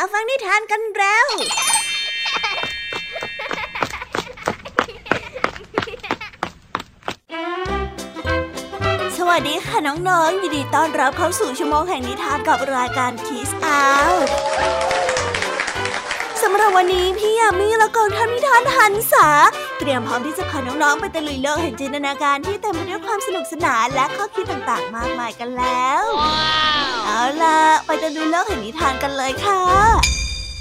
มาฟังนิทานกันแล้ว สวัสดีค่ะน้องๆ ยินดีต้อนรับเข้าสู่ชั่วโมงแห่งนิทานกับรายการคิสอาสำหรับวันนี้พี่ยามีและกองทัพนิทานหันษาเตรียมพร้อมที่จะพาน้องๆไปตะลุยโลกแห่งจินตนาการที่เต็มไปด้วยความสนุกสนานและข้อคิดต่างๆ มากมายกันแล้ว เอาล่ะ ไปจะดูโลกแห่งนิทานกันเลยค่ะ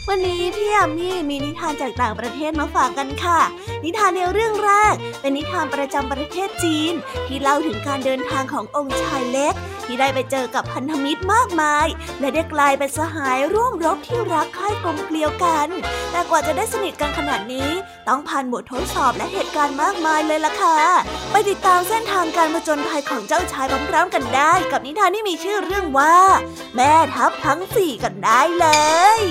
วันนี้พี่ยามีมีนิทานจากต่างประเทศมาฝากกันค่ะ นิทานในเรื่องแรก เป็นนิทานประจำประเทศจีน ที่เล่าถึงการเดินทางขององค์ชายเล็ก ที่ได้ไปเจอกับพันธมิตรมากมาย และได้กลายเป็นสหายร่วมรบที่รักใคร่กลมเกลียวกัน แต่กว่าจะได้สนิทกันขนาดนี้ ต้องผ่านบททดสอบและเหตุการณ์มากมายเลยล่ะค่ะ ไปติดตามเส้นทางการผจญภัยของเจ้าชายพร้อมๆกันได้ กับนิทานที่มีชื่อเรื่องว่า แม่ทัพทั้งสี่กันได้เลย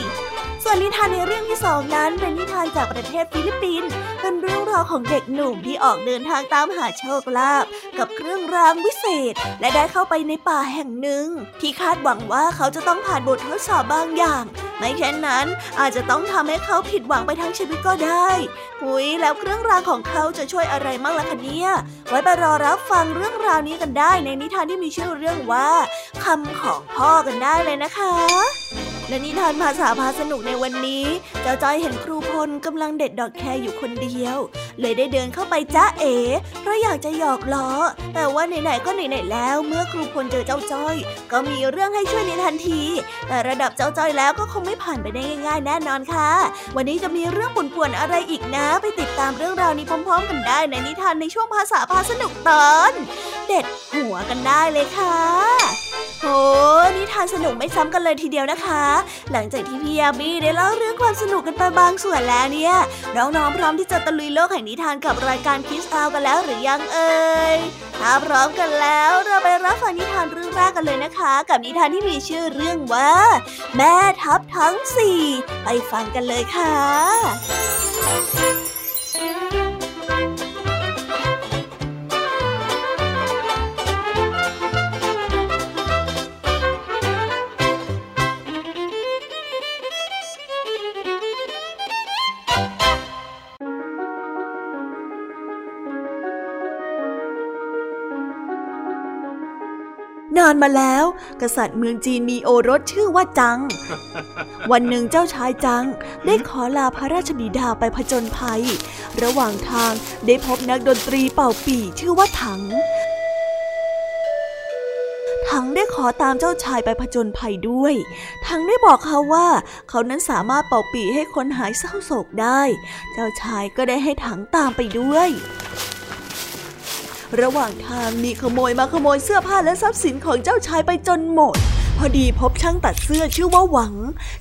ส่วนนิทานในเรื่องที่สองนั้นเป็นนิทานจากประเทศฟิลิปปินส์เป็นเรื่องราวของเด็กหนุ่มที่ออกเดินทางตามหาโชคลาภกับเครื่องรางวิเศษ และได้เข้าไปในป่าแห่งหนึ่ง ที่คาดหวังว่าเขาจะต้องผ่านบททดสอบบางอย่าง ไม่เช่นนั้นอาจจะต้องทำให้เขาผิดหวังไปทั้งชีวิตก็ได้อุ๊ยแล้วเครื่องรางของเขาจะช่วยอะไรมั่งล่ะคะเนี่ยไว้ไปรอรับฟังเรื่องราวนี้กันได้ในนิทานที่มีชื่อเรื่องว่าคำของพ่อกันได้เลยนะคะ และนิทานภาษาพาสนุกในวันนี้ เจ้าจ้อยเห็นครูพลกำลังเด็ดดอกแครอยู่คนเดียว เลยได้เดินเข้าไปจ้าเอ๋เพราะอยากจะหยอกล้อ แต่ว่าไหนๆก็ไหนๆแล้ว เมื่อครูพลเจอเจ้าจ้อย ก็มีเรื่องให้ช่วยในทันที แต่ระดับเจ้าจ้อยแล้วก็คงไม่ผ่านไปได้ง่ายๆแน่นอนค่ะ วันนี้จะมีเรื่องป่วนๆอะไรอีกนะ ไปติดตามเรื่องราวนี้พร้อม ๆ กันได้ในนิทานในช่วงภาษาพาสนุกตอน เด็ดหัวกันได้เลยค่ะ หนิทานสนุกไม่ซ้ำกันเลยทีเดียวนะคะ หลังจากที่พี่ยามีได้เล่าเรื่องความสนุกกันไปบางส่วนแล้วเนี่ย น้องๆพร้อมที่จะตะลุยโลกแห่งนิทานกับรายการคิสอาวกันแล้วหรือยังเอ่ย ถ้าพร้อมกันแล้วเราไปรับฟังนิทานเรื่องแรกกันเลยนะคะ กับนิทานที่มีชื่อเรื่องว่า แม่ทัพทั้งสี่ไปฟังกันเลยค่ะ นานมาแล้ว กษัตริย์เมืองจีนมีโอรสชื่อว่าจัง วันหนึ่งเจ้าชายจัง ได้ขอลาพระราชบิดาไปผจญภัย ระหว่างทางได้พบนักดนตรีเป่าปี่ชื่อว่าถัง ถังได้ขอตามเจ้าชายไปผจญภัยด้วย ถังได้บอกเขาว่า เขานั้นสามารถเป่าปี่ให้คนหายเศร้าโศกได้ เจ้าชายก็ได้ให้ถังตามไปด้วย ระหว่างทางมีขโมยมาขโมยเสื้อผ้าและทรัพย์สินของเจ้าชายไปจนหมด พอดีพบช่างตัดเสื้อชื่อว่าหวัง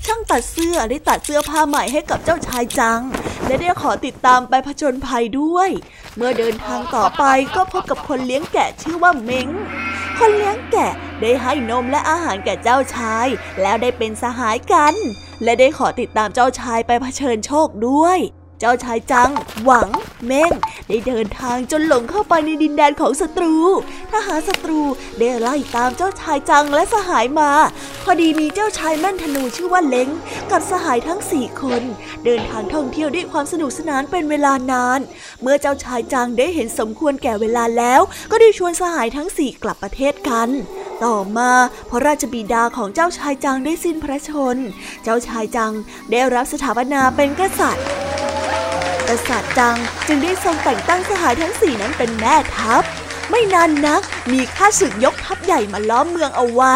ช่างตัดเสื้อได้ตัดเสื้อผ้าใหม่ให้กับเจ้าชายจัง และได้ขอติดตามไปผจญภัยด้วย เมื่อเดินทางต่อไปก็พบกับคนเลี้ยงแกะชื่อว่าเม้งคนเลี้ยงแกะได้ให้นมและอาหารแก่เจ้าชาย แล้วได้เป็นสหายกัน และได้ขอติดตามเจ้าชายไปเผชิญโชคด้วย เจ้าชายจัง หวัง เม่ง ได้เดินทางจนหลงเข้าไปในดินแดนของศัตรู ทหารศัตรูได้ไล่ตามเจ้าชายจังและสหายมา พอดีมีเจ้าชายแม่นธนูชื่อว่าเล้งกับสหายทั้งสี่คน เดินทางท่องเที่ยวด้วยความสนุกสนานเป็นเวลานาน เมื่อเจ้าชายจังได้เห็นสมควรแก่เวลาแล้ว ก็ได้ชวนสหายทั้งสี่กลับประเทศกันต่อมาพระราชบิดาของเจ้าชายจังได้สิ้นพระชน เจ้าชายจังได้รับสถาปนาเป็นกษัตริย์ กษัตริย์จังจึงได้ทรงแต่งตั้งสหายทั้งสี่นั้นเป็นแม่ทัพ ไม่นานนักมีข้าศึกยกทัพใหญ่มาล้อมเมืองเอาไว้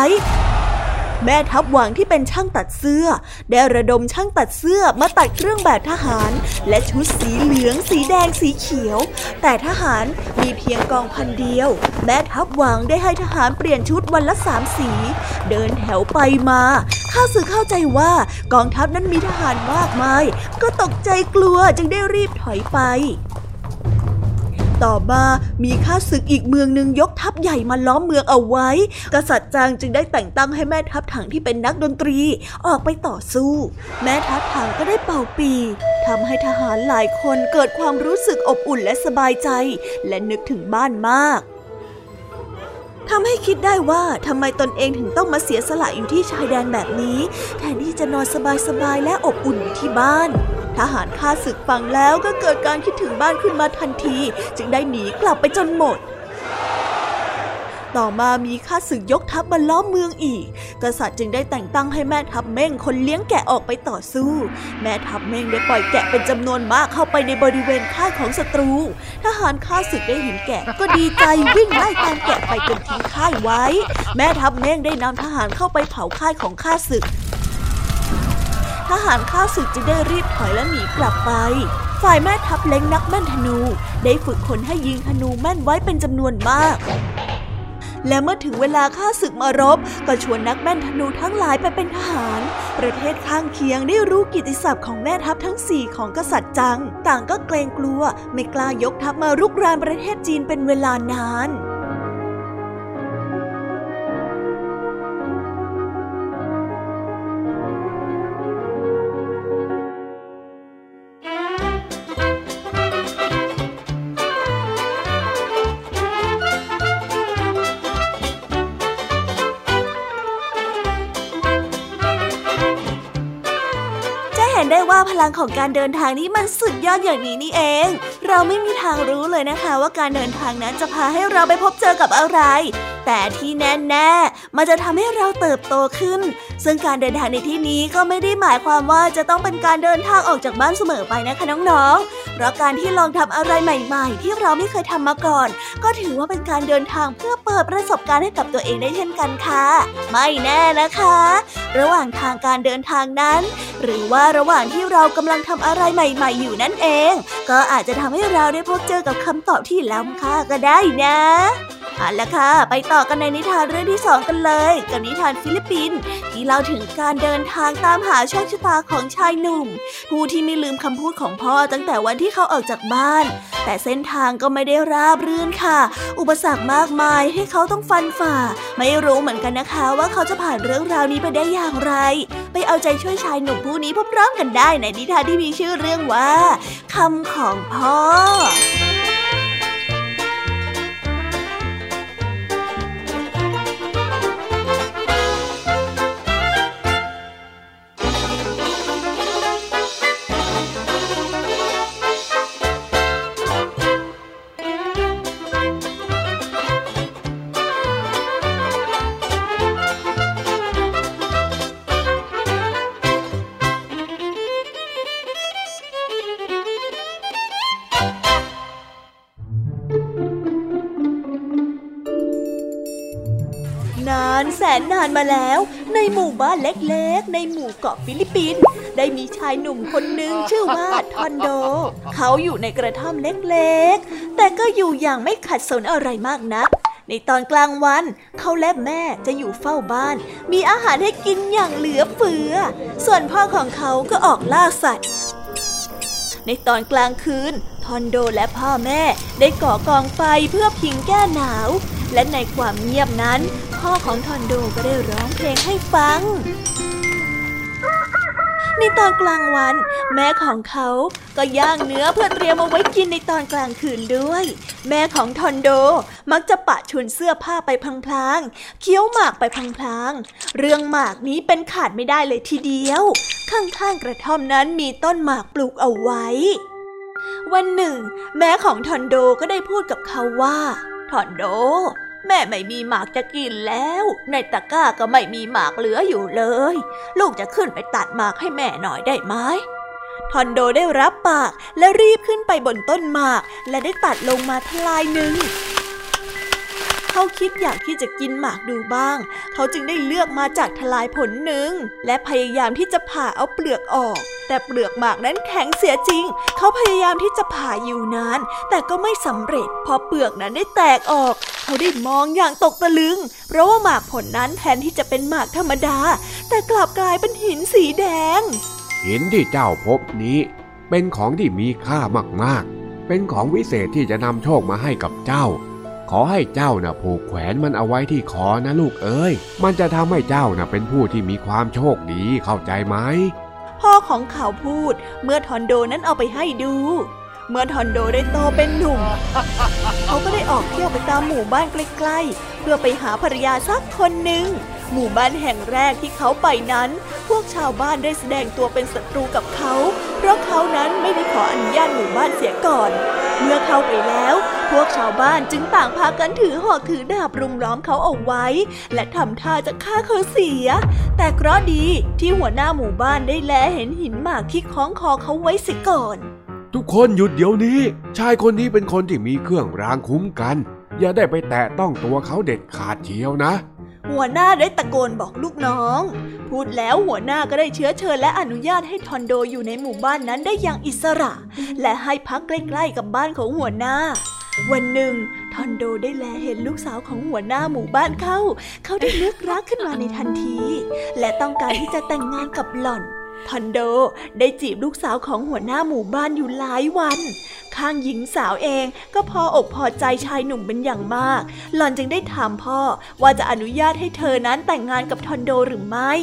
แม่ทัพหวังที่เป็นช่างตัดเสื้อ ได้ระดมช่างตัดเสื้อมาตัดเครื่องแบบทหาร และชุดสีเหลือง สีแดงสีเขียว แต่ทหารมีเพียงกองพันเดียว แม่ทัพหวังได้ให้ทหารเปลี่ยนชุดวันละสามสี เดินแถวไปมาข้าศึกเข้าใจว่ากองทัพนั้นมีทหารมากมาย ก็ตกใจกลัวจึงได้รีบถอยไป ต่อมามีข้าศึกอีกเมืองหนึ่งยกทัพใหญ่มาล้อมเมืองเอาไว้ กษัตริย์จางจึงได้แต่งตั้งให้แม่ทัพถังที่เป็นนักดนตรี ออกไปต่อสู้ แม่ทัพถังก็ได้เป่าปีทำให้ทหารหลายคนเกิดความรู้สึกอบอุ่นและสบายใจ และนึกถึงบ้านมาก ทำให้คิดได้ว่าทำไมตนเองถึงต้องมาเสียสละอยู่ที่ชายแดนแบบนี้ แทนที่จะนอนสบายๆและอบอุ่นอยู่ที่บ้าน ทหารข้าศึกฟังแล้วก็เกิดการคิดถึงบ้านขึ้นมาทันที จึงได้หนีกลับไปจนหมด ต่อมามีข้าศึกยกทัพมาล้อมเมืองอีก กษัตริย์จึงได้แต่งตั้งให้แม่ทัพเม่งคนเลี้ยงแกะออกไปต่อสู้ แม่ทัพเม่งได้ปล่อยแกะเป็นจำนวนมากเข้าไปในบริเวณค่ายของศัตรู ทหารข้าศึกได้เห็นแกะก็ดีใจวิ่งไล่ตามแกะไปจนทิ้งค่ายไว้ แม่ทัพเม่งได้นำทหารเข้าไปเผาค่ายของข้าศึก ทหารข้าศึกจึงได้รีบถอยและหนีกลับไปฝ่ายแม่ทัพเล้งนักแม่นธนู ได้ฝึกคนให้ยิงธนูแม่นไว้เป็นจำนวนมาก และเมื่อถึงเวลาข้าศึกมารบ ก็ชวนนักแม่นธนูทั้งหลายไปเป็นทหาร ประเทศข้างเคียงได้รู้กิติศัพท์ของแม่ทัพทั้งสี่ของกษัตริย์จัง ต่างก็เกรงกลัว ไม่กล้ายกทัพมารุกรานประเทศจีนเป็นเวลานาน็นได้ว่าพลังของการเดินทางนี้มันสุดยอดอย่างนี้นี่เอง เราไม่มีทางรู้เลยนะคะว่าการเดินทางนั้นจะพาให้เราไปพบเจอกับอะไร แต่ที่แน่ๆมันจะทำให้เราเติบโตขึ้น ซึ่งการเดินทางในที่นี้ก็ไม่ได้หมายความว่าจะต้องเป็นการเดินทางออกจากบ้านเสมอไปนะคะน้องๆ เพราะการที่ลองทำอะไรใหม่ ๆ ที่เราไม่เคยทำมาก่อน ก็ถือว่าเป็นการเดินทางเพื่อเปิดประสบการณ์ให้กับตัวเองได้เช่นกันค่ะ ไม่แน่นะคะ ระหว่างทางการเดินทางนั้น หรือว่าระหว่างที่เรากำลังทำอะไรใหม่ ๆ อยู่นั่นเอง ก็อาจจะทำให้เราได้พบเจอกับคำตอบที่ล้ำค่าก็ได้นะ เอาละค่ะ ไปต่อกันในนิทานเรื่องที่สองกันเลย กับนิทานฟิลิปปินส์ที่เล่าถึงการเดินทางตามหาโชคชะตาของชายหนุ่ม ผู้ที่ไม่ลืมคำพูดของพ่อตั้งแต่วันที่เขาออกจากบ้าน แต่เส้นทางก็ไม่ได้ราบรื่นค่ะ อุปสรรคมากมายให้เขาต้องฟันฝ่า ไม่รู้เหมือนกันนะคะว่าเขาจะผ่านเรื่องราวนี้ไปได้อย่างไร ไปเอาใจช่วยชายหนุ่มผู้นี้พร้อมๆกันได้ในนิทานที่มีชื่อเรื่องว่าคำของพ่อ มาแล้ว ในหมู่บ้านเล็กๆ ในหมู่เกาะฟิลิปปินส์ได้มีชายหนุ่มคนหนึ่งชื่อว่าทอนโด เขาอยู่ในกระท่อมเล็กๆ แต่ก็อยู่อย่างไม่ขัดสนอะไรมากนักในตอนกลางวันเขาและแม่จะอยู่เฝ้าบ้าน มีอาหารให้กินอย่างเหลือเฟือ ส่วนพ่อของเขาก็ออกล่าสัตว์ ในตอนกลางคืนทอนโดและพ่อแม่ได้ก่อกองไฟเพื่อพิงแก้หนาว และในความเงียบนั้น พ่อของทอนโดก็ได้ร้องเพลงให้ฟัง ในตอนกลางวัน แม่ของเขาก็ย่างเนื้อเพื่อเตรียมเอาไว้กินในตอนกลางคืนด้วย แม่ของทอนโดมักจะปะชุนเสื้อผ้าไปพลางๆเคี้ยวหมากไปพลางๆเรื่องหมากนี้เป็นขาดไม่ได้เลยทีเดียว ข้างๆกระท่อมนั้นมีต้นหมากปลูกเอาไว้ วันหนึ่ง แม่ของทอนโดก็ได้พูดกับเขาว่าทอนโด แม่ไม่มีหมากจะกินแล้ว ในตะกร้าก็ไม่มีหมากเหลืออยู่เลย ลูกจะขึ้นไปตัดหมากให้แม่หน่อยได้ไหมทอนโดได้รับปากและรีบขึ้นไปบนต้นหมาก และได้ตัดลงมาทลายหนึ่ง เขาคิดอยากที่จะกินหมากดูบ้าง เขาจึงได้เลือกมาจากทลายผลหนึ่ง และพยายามที่จะผ่าเอาเปลือกออก แต่เปลือกหมากนั้นแข็งเสียจริง เขาพยายามที่จะผ่าอยู่นาน แต่ก็ไม่สำเร็จพอเปลือกนั้นได้แตกออก เขาได้มองอย่างตกตะลึง เพราะว่าหมากผลนั้นแทนที่จะเป็นหมากธรรมดา แต่กลับกลายเป็นหินสีแดง หินที่เจ้าพบนี้ เป็นของที่มีค่ามากๆ เป็นของวิเศษที่จะนำโชคมาให้กับเจ้า ขอให้เจ้านะ่ะผูกแขวนมันเอาไว้ที่คอนะลูกเอ้ย มันจะทำให้เจ้านะ่ะเป็นผู้ที่มีความโชคดีเข้าใจไหม พ่อของเขาพูดเมื่อทอนโดนั้นเอาไปให้ดู เมื่อทอนโดได้โตเป็นหนุ่ม เขาก็ได้ออกเที่ยวไปตามหมู่บ้านใกล้ๆ เพื่อไปหาภรรยาสักคนหนึ่งหมู่บ้านแห่งแรกที่เขาไปนั้น พวกชาวบ้านได้แสดงตัวเป็นศัตรูกับเขา เพราะเขานั้นไม่ได้ขออนุญาตหมู่บ้านเสียก่อน เมื่อเข้าไปแล้ว พวกชาวบ้านจึงต่างพากันถือหอกถือดาบรุมล้อมเขาเอาไว้ และทำท่าจะฆ่าเขาเสีย แต่เคราะห์ดีที่หัวหน้าหมู่บ้านได้แลเห็นหินหมากที่คล้องคอเขาไว้เสียก่อน ทุกคนหยุดเดี๋ยวนี้ ชายคนนี้เป็นคนที่มีเครื่องรางคุ้มกัน อย่าได้ไปแตะต้องตัวเขาเด็ดขาดเชียวนะหัวหน้าได้ตะโกนบอกลูกน้อง พูดแล้วหัวหน้าก็ได้เชื้อเชิญและอนุญาตให้ทอนโดอยู่ในหมู่บ้านนั้นได้อย่างอิสระ และให้พักใกล้ๆกับบ้านของหัวหน้า วันหนึ่งทอนโดได้แลเห็นลูกสาวของหัวหน้าหมู่บ้านเข้าเขาได้นึกรักขึ้นมาในทันที และต้องการที่จะแต่งงานกับหล่อนทอนโดได้จีบลูกสาวของหัวหน้าหมู่บ้านอยู่หลายวัน ข้างหญิงสาวเอง ก็พออกพอใจชายหนุ่มเป็นอย่างมาก หล่อนจึงได้ถามพ่อว่าจะอนุญาตให้เธอนั้นแต่งงานกับทอนโดหรือไม่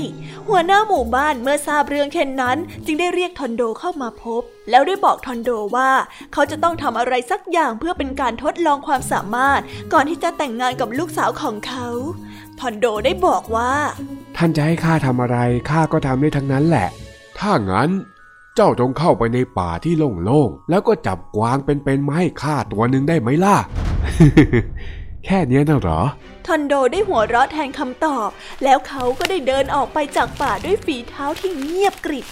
หัวหน้าหมู่บ้านเมื่อทราบเรื่องเช่นนั้น จึงได้เรียกทอนโดเข้ามาพบ แล้วได้บอกทอนโดว่า เขาจะต้องทำอะไรสักอย่างเพื่อเป็นการทดลองความสามารถ ก่อนที่จะแต่งงานกับลูกสาวของเขาทอนโดได้บอกว่า ท่านจะให้ข้าทำอะไรข้าก็ทำได้ทั้งนั้นแหละ ถ้างั้น เจ้าจงเข้าไปในป่าที่โล่งๆ แล้วก็จับกวางเป็นๆมาให้ข้าตัวหนึ่งได้ไหมล่ะ แค่เนี้ยนะเหรอทอนโดได้หัวเราะแทนคำตอบ แล้วเขาก็ได้เดินออกไปจากป่าด้วยฝีเท้าที่เงียบกริบ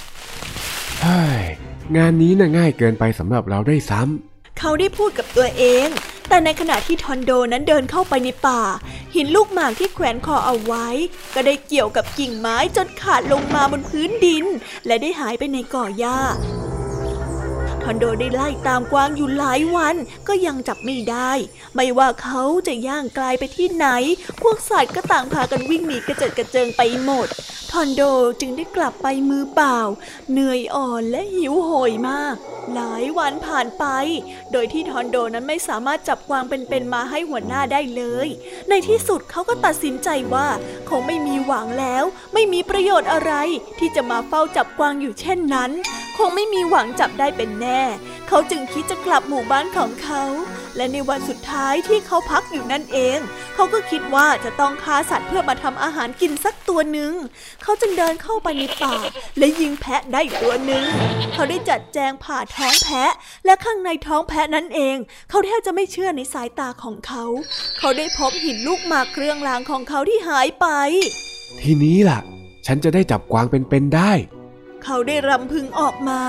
เฮ้ยงานนี้น่ะง่ายเกินไปสำหรับเราได้วยซ้ำเขาได้พูดกับตัวเอง แต่ในขณะที่ทอนโดนั้นเดินเข้าไปในป่า หินลูกหมากที่แขวนคอเอาไว้ ก็ได้เกี่ยวกับกิ่งไม้จนขาดลงมาบนพื้นดิน และได้หายไปในก่อหญ้า ทอนโดได้ไล่ตามกวางอยู่หลายวัน ก็ยังจับไม่ได้ ไม่ว่าเขาจะย่างกลายไปที่ไหน พวกสัตว์ก็ต่างพากันวิ่งหนีกระเจิดกระเจิงไปหมดทอนโดจึงได้กลับไปมือเปล่า เหนื่อยอ่อนและหิวโหยมาก หลายวันผ่านไป โดยที่ทอนโดนั้นไม่สามารถจับกวางเป็นๆมาให้หัวหน้าได้เลย ในที่สุดเขาก็ตัดสินใจว่าคงไม่มีหวังแล้ว ไม่มีประโยชน์อะไร ที่จะมาเฝ้าจับกวางอยู่เช่นนั้น คงไม่มีหวังจับได้เป็นแน่เขาจึงคิดจะกลับหมู่บ้านของเขา และในวันสุดท้ายที่เขาพักอยู่นั่นเอง เขาก็คิดว่าจะต้องฆ่าสัตว์เพื่อมาทำอาหารกินสักตัวหนึ่ง เขาจึงเดินเข้าไปในป่า และยิงแพะได้ตัวหนึ่ง เขาได้จัดแจงผ่าท้องแพะ และข้างในท้องแพะนั้นเอง เขาแทบจะไม่เชื่อในสายตาของเขา เขาได้พบหินลูกหมากเครื่องรางของเขาที่หายไป ทีนี้ล่ะ ฉันจะได้จับกวางเป็นๆได้ เขาได้รำพึงออกมา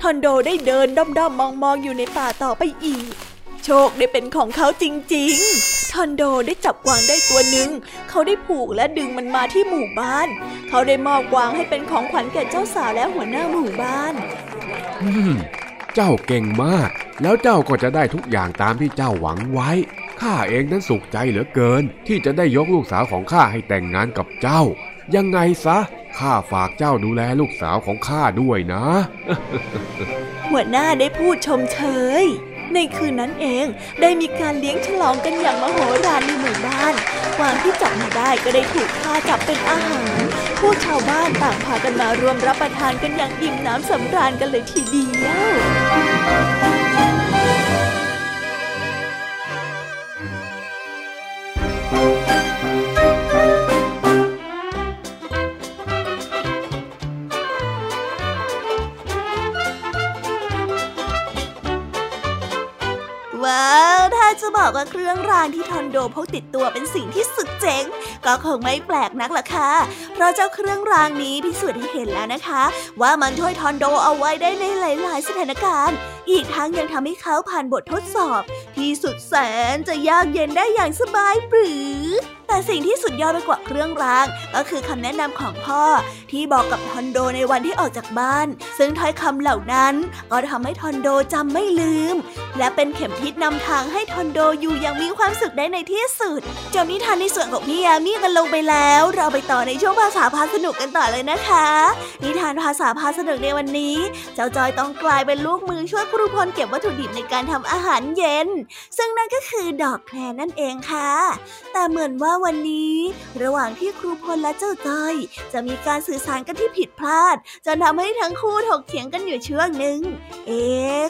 ทอนโดได้เดินด้อมๆมองๆอยู่ในป่าต่อไปอีก โชคได้เป็นของเขาจริงๆ ทอนโดได้จับกวางได้ตัวหนึ่ง เขาได้ผูกและดึงมันมาที่หมู่บ้าน เขาได้มอบกวางให้เป็นของขวัญแก่เจ้าสาวและหัวหน้าหมู่บ้านอืมเจ้าเก่งมาก แล้วเจ้าก็จะได้ทุกอย่างตามที่เจ้าหวังไว้ ข้าเองนั้นสุขใจเหลือเกิน ที่จะได้ยกลูกสาวของข้าให้แต่งงานกับเจ้า ยังไงซะ ข้าฝากเจ้าดูแลลูกสาวของข้าด้วยนะ หัวหน้าได้พูดชมเชย ในคืนนั้นเองได้มีการเลี้ยงฉลองกันอย่างมโหฬารในหมู่บ้านกวางที่จับมาได้ก็ได้ถูกฆ่าจับเป็นอาหารพวกชาวบ้านต่างพากันมารวมรับประทานกันอย่างอิ่มน้ำสำราญกันเลยทีเดียว ว่าเครื่องรางที่ทอนโดพกติดตัวเป็นสิ่งที่สุดเจ๋ง ก็คงไม่แปลกนักล่ะค่ะ เพราะเจ้าเครื่องรางนี้พิสูจน์ให้เห็นแล้วนะคะ ว่ามันช่วยทอนโดเอาไว้ได้ในหลาย ๆ สถานการณ์ อีกทั้งยังทำให้เขาผ่านบททดสอบ ที่สุดแสนจะยากเย็นได้อย่างสบายปรือแต่สิ่งที่สุดยอดไปกว่าเครื่องราง ก็คือคำแนะนำของพ่อที่บอกกับทอนโดในวันที่ออกจากบ้าน ซึ่งถ้อยคำเหล่านั้นก็ทำให้ทอนโดจำไม่ลืม และเป็นเข็มทิศนำทางให้ทอนโดอยู่อย่างมีความสุขได้ในที่สุด จบนิทานในส่วนของพี่ยามีกันลงไปแล้ว เราไปต่อในช่วงภาษาพาสนุกกันต่อเลยนะคะ นิทานภาษาพาสนุกในวันนี้ เจ้าจอยต้องกลายเป็นลูกมือช่วยครูพลเก็บวัตถุดิบในการทำอาหารเย็น ซึ่งนั่นก็คือดอกแครนั่นเองค่ะ แต่เหมือนว่าวันนี้ ระหว่างที่ครูพลและเจ้าจอย จะมีการสื่อสารกันที่ผิดพลาดจนทำให้ทั้งคู่ถกเถียงกันอยู่ช่วงหนึ่งเอ๊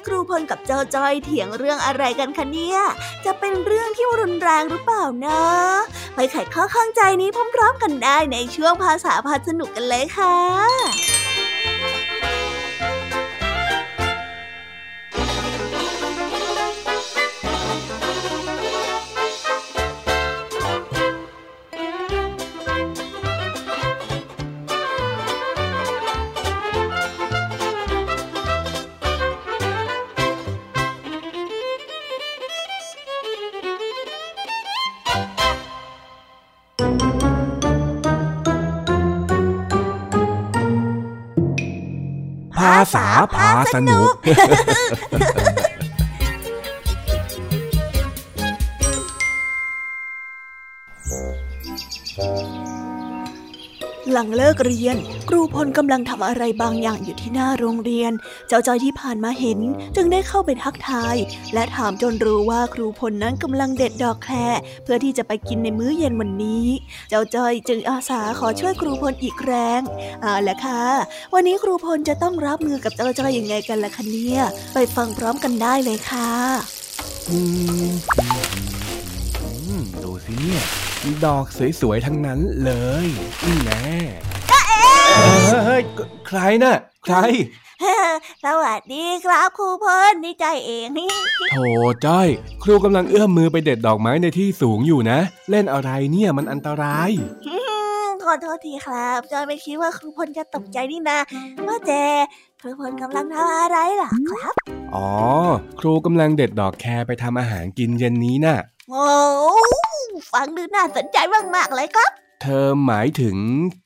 ครูพลกับเจ้าจอยเถียงเรื่องอะไรกันคะเนี่ย จะเป็นเรื่องที่รุนแรงหรือเปล่านะ ไปไขข้อข้องใจนี้พร้อมๆกันได้ในช่วงภาษาพาสนุกกันเลยค่ะาษาพาสนุก ลังเลิกเรียน ครูพลกำลังทำอะไรบางอย่างอยู่ที่หน้าโรงเรียน เจ้าจอยที่ผ่านมาเห็น จึงได้เข้าไปทักทาย และถามจนรู้ว่าครูพลนั้นกำลังเด็ดดอกแครเพื่อที่จะไปกินในมื้อเย็นวันนี้ เจ้าจอยจึงอาสาขอช่วยครูพลอีกแรงเอาละค่ะ วันนี้ครูพลจะต้องรับมือกับเจ้าจอยยังไงกันล่ะคะเนี่ยไปฟังพร้อมกันได้เลยค่ะดูสิเนี่ย ดอกสวยๆทั้งนั้นเลยแน่เฮ้ยใครน่ะ ใคร สวัสดีครับครูพลนี่ใจเองนี่โถจ้อยครูกำลังเอื้อมมือไปเด็ดดอกไม้ในที่สูงอยู่นะ เล่นอะไรเนี่ยมันอันตรายขอโทษทีครับจอยไม่คิดว่าครูพลจะตกใจนี่นะว่าแต่ครูพลกำลังทำอะไรล่ะครับ อ๋อ ครูกำลังเด็ดดอกแครไปทำอาหารกินเย็นนี้น่ะ โอ้ฟังดูน่าสนใจมากๆเลยครับ เธอหมายถึง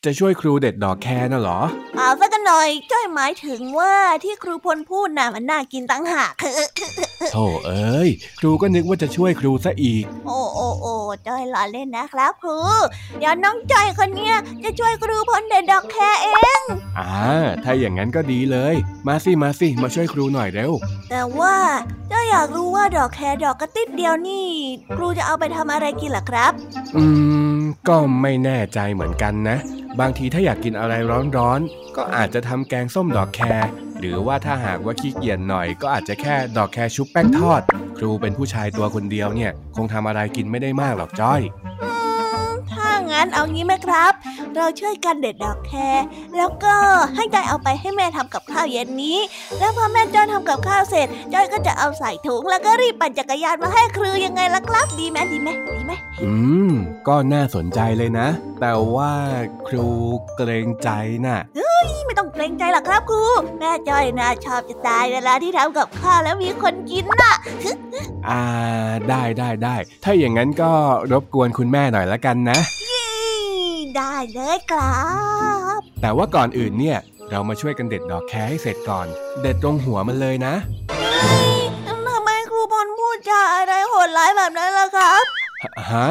จะช่วยครูเด็ดดอกแครน่ะเหรอเอาสักกันหน่อยจ้อยหมายถึงว่าที่ครูพลพูดน่ะมันน่ากินตั้งหากโธ่เอ้ย ครูก็นึกว่าจะช่วยครูซะอีก โอ้โอ้โอ้จ้อยล้อเล่นนะครับครู เดี๋ยวน้องจ้อยคนเนี้ยจะช่วยครูพลเด็ดดอกแครเอง อ่า ถ้าอย่างนั้นก็ดีเลย มาสิมาสิมาช่วยครูหน่อยเร็ว แต่ว่าจ้อยอยากรู้ว่าดอกแครดอกกระติดเดียวนี่ ครูจะเอาไปทำอะไรกินล่ะครับ อืม ก็ไม่แน่ใจเหมือนกันนะ บางทีถ้าอยากกินอะไรร้อนๆ ก็อาจจะทำแกงส้มดอกแครหรือว่าถ้าหากว่าขี้เกียจหน่อย ก็อาจจะแค่ดอกแครชุบแป้งทอด ครูเป็นผู้ชายตัวคนเดียวเนี่ย คงทำอะไรกินไม่ได้มากหรอกจ้อย งั้นเอางี้ไหมครับ เราช่วยกันเด็ดดอกแครแล้วก็ให้จอยเอาไปให้แม่ทำกับข้าวเย็นนี้ แล้วพอแม่จอยทำกับข้าวเสร็จจอยก็จะเอาใส่ถุงแล้วก็รีบปั่นจักรยานมาให้ครูยังไงล่ะครับ ดีไหมดีไหมดีไหมอืม ก็น่าสนใจเลยนะ แต่ว่าครูเกรงใจน่ะเฮ้ยไม่ต้องเกรงใจหรอกครับครู แม่จอยนะชอบจะตายเวลาที่ทำกับข้าวแล้วมีคนกินน่ะ อ่า ได้ได้ได้ ถ้าอย่างนั้นก็รบกวนคุณแม่หน่อยละกันนะ ได้เลยครับ แต่ว่าก่อนอื่นเนี่ย เรามาช่วยกันเด็ดดอกแคให้เสร็จก่อน เด็ดตรงหัวมันเลยนะทำไมครูพลพูดจาอะไรโหดร้ายแบบนั้นล่ะครับฮะ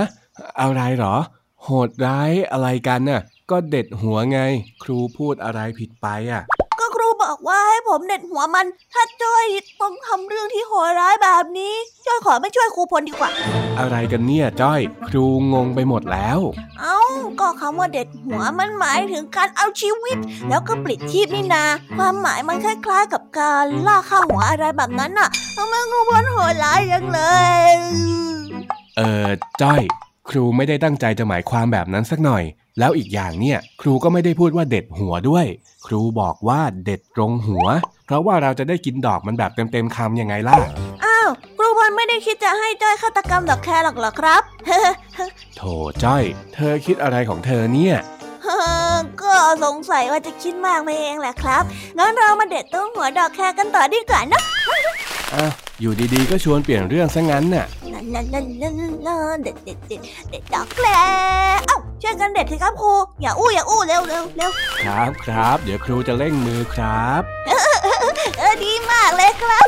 อะไรหรอ โหดร้ายอะไรกันน่ะ ก็เด็ดหัวไง ครูพูดอะไรผิดไปอะ บอกว่าให้ผมเด็ดหัวมัน ถ้าจ้อยต้องทำเรื่องที่โหดร้ายแบบนี้ จ้อยขอไม่ช่วยครูพลดีกว่า อะไรกันเนี่ยจ้อย ครูงงไปหมดแล้ว เอ้าก็คำว่าเด็ดหัวมันหมายถึงการเอาชีวิต แล้วก็ปลิดชีพนี่นา ความหมายมันคล้ายๆ กับการล่าข้าหัวอะไรแบบนั้นน่ะทำไมครูพลโหดร้ายจังเลย เออจ้อย ครูไม่ได้ตั้งใจจะหมายความแบบนั้นสักหน่อย แล้วอีกอย่างเนี่ยครูก็ไม่ได้พูดว่าเด็ดหัวด้วย ครูบอกว่าเด็ดตรงหัว เพราะว่าเราจะได้กินดอกมันแบบเต็มๆคำยังไงล่ะ อ้าวครูพลไม่ได้คิดจะให้จ้อยฆาตกรรมดอกแครหรอกเหรอครับโถจ้อย เธอคิดอะไรของเธอเนี่ยก็สงสัยว่าจะคิดมากไปเองแหละครับ งั้นเรามาเด็ดต้นหัวดอกแครกันต่อดีกว่านะอะอยู่ดีๆ ก็ชวนเปลี่ยนเรื่องซะงั้นน่ะนั่นนั่นนั่นนั่นเด็ดเด็ดเด็ดเด็ดดอกแครเอ้า ช่วยกันเด็ดสิครับครูอย่าอู้อย่าอู้เร็วเร็วเร็วครับครับเดี๋ยวครูจะเร่งมือครับ เออดีมากเลยครับ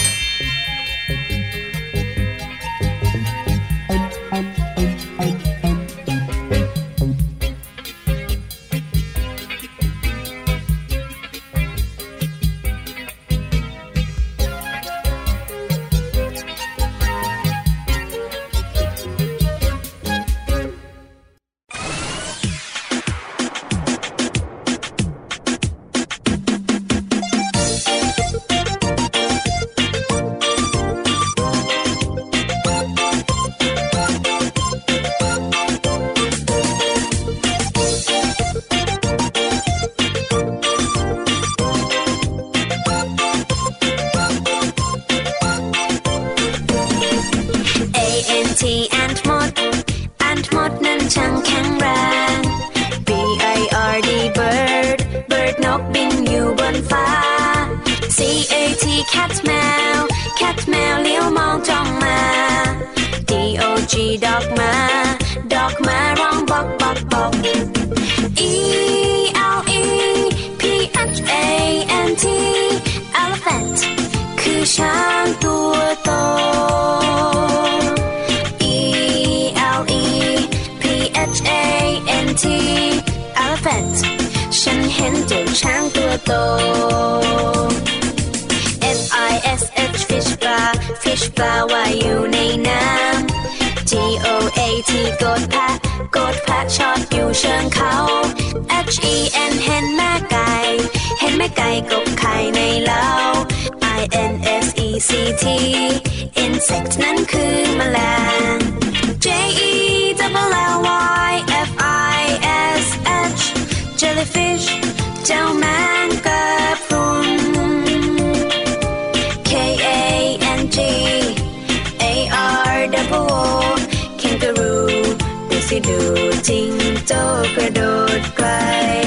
ฟ้าว่าอยู่ในน้ำ G O A T กดแพะกดแพะชอบอยู่เชิงเขา H E N เห็นแม่ไก่ เห็นแม่ไก่กบไข่ในเล้า I N S E C T insect นั้นคือแมลง J E W L L Y F I S H jellyfish เจ้าแมงกะพ you don't cry.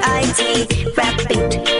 P-I-T, rap.